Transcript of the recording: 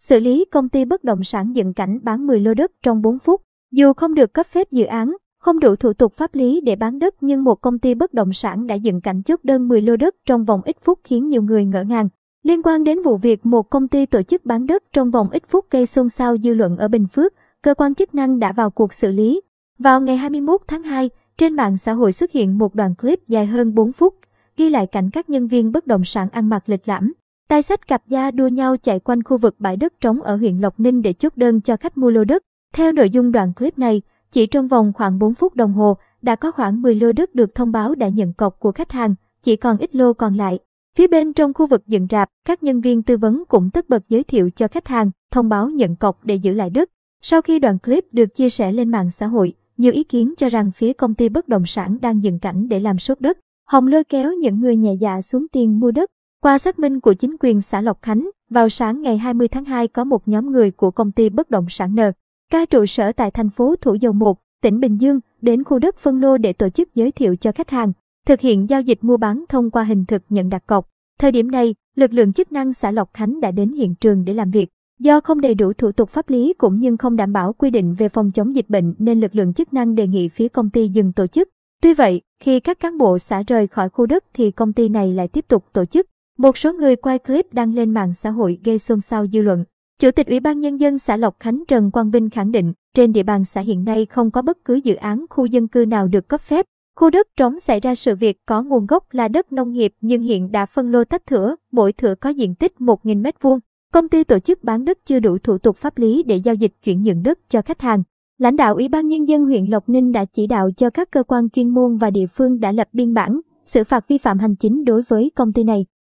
xử lý công ty bất động sản dựng cảnh bán 10 lô đất trong 4 phút. Dù không được cấp phép dự án, không đủ thủ tục pháp lý để bán đất nhưng một công ty bất động sản đã dựng cảnh chốt đơn 10 lô đất trong vòng ít phút khiến nhiều người ngỡ ngàng. Liên quan đến vụ việc một công ty tổ chức bán đất trong vòng ít phút gây xôn xao dư luận ở Bình Phước, cơ quan chức năng đã vào cuộc xử lý. Vào ngày 21 tháng 2, trên mạng xã hội xuất hiện một đoạn clip dài hơn 4 phút, ghi lại cảnh các nhân viên bất động sản ăn mặc lịch lãm. Tay sách cặp da đua nhau chạy quanh khu vực bãi đất trống ở huyện Lộc Ninh để chốt đơn cho khách mua lô đất. Theo nội dung đoạn clip này, chỉ trong vòng khoảng 4 phút đồng hồ, đã có khoảng 10 lô đất được thông báo đã nhận cọc của khách hàng, chỉ còn ít lô còn lại. Phía bên trong khu vực dựng rạp, các nhân viên tư vấn cũng tất bật giới thiệu cho khách hàng, thông báo nhận cọc để giữ lại đất. Sau khi đoạn clip được chia sẻ lên mạng xã hội, nhiều ý kiến cho rằng phía công ty bất động sản đang dựng cảnh để làm sốt đất. Hồng lôi kéo những người nhẹ dạ xuống tiền mua đất. Qua xác minh của chính quyền xã Lộc Khánh, vào sáng ngày 20 tháng 2 có một nhóm người của công ty bất động sản N. Ca trụ sở tại thành phố Thủ Dầu Một, tỉnh Bình Dương, đến khu đất phân lô để tổ chức giới thiệu cho khách hàng, thực hiện giao dịch mua bán thông qua hình thức nhận đặt cọc. Thời điểm này, lực lượng chức năng xã Lộc Khánh đã đến hiện trường để làm việc. Do không đầy đủ thủ tục pháp lý cũng như không đảm bảo quy định về phòng chống dịch bệnh nên lực lượng chức năng đề nghị phía công ty dừng tổ chức. Tuy vậy, khi các cán bộ xã rời khỏi khu đất thì công ty này lại tiếp tục tổ chức. Một số người quay clip đăng lên mạng xã hội gây xôn xao dư luận. Chủ tịch Ủy ban Nhân dân xã Lộc Khánh Trần Quang Vinh khẳng định, trên địa bàn xã hiện nay không có bất cứ dự án khu dân cư nào được cấp phép. Khu đất trống xảy ra sự việc có nguồn gốc là đất nông nghiệp nhưng hiện đã phân lô tách thửa, mỗi thửa có diện tích 1.000 m2. Công ty tổ chức bán đất chưa đủ thủ tục pháp lý để giao dịch chuyển nhượng đất cho khách hàng. Lãnh đạo Ủy ban Nhân dân huyện Lộc Ninh đã chỉ đạo cho các cơ quan chuyên môn và địa phương đã lập biên bản, xử phạt vi phạm hành chính đối với công ty này.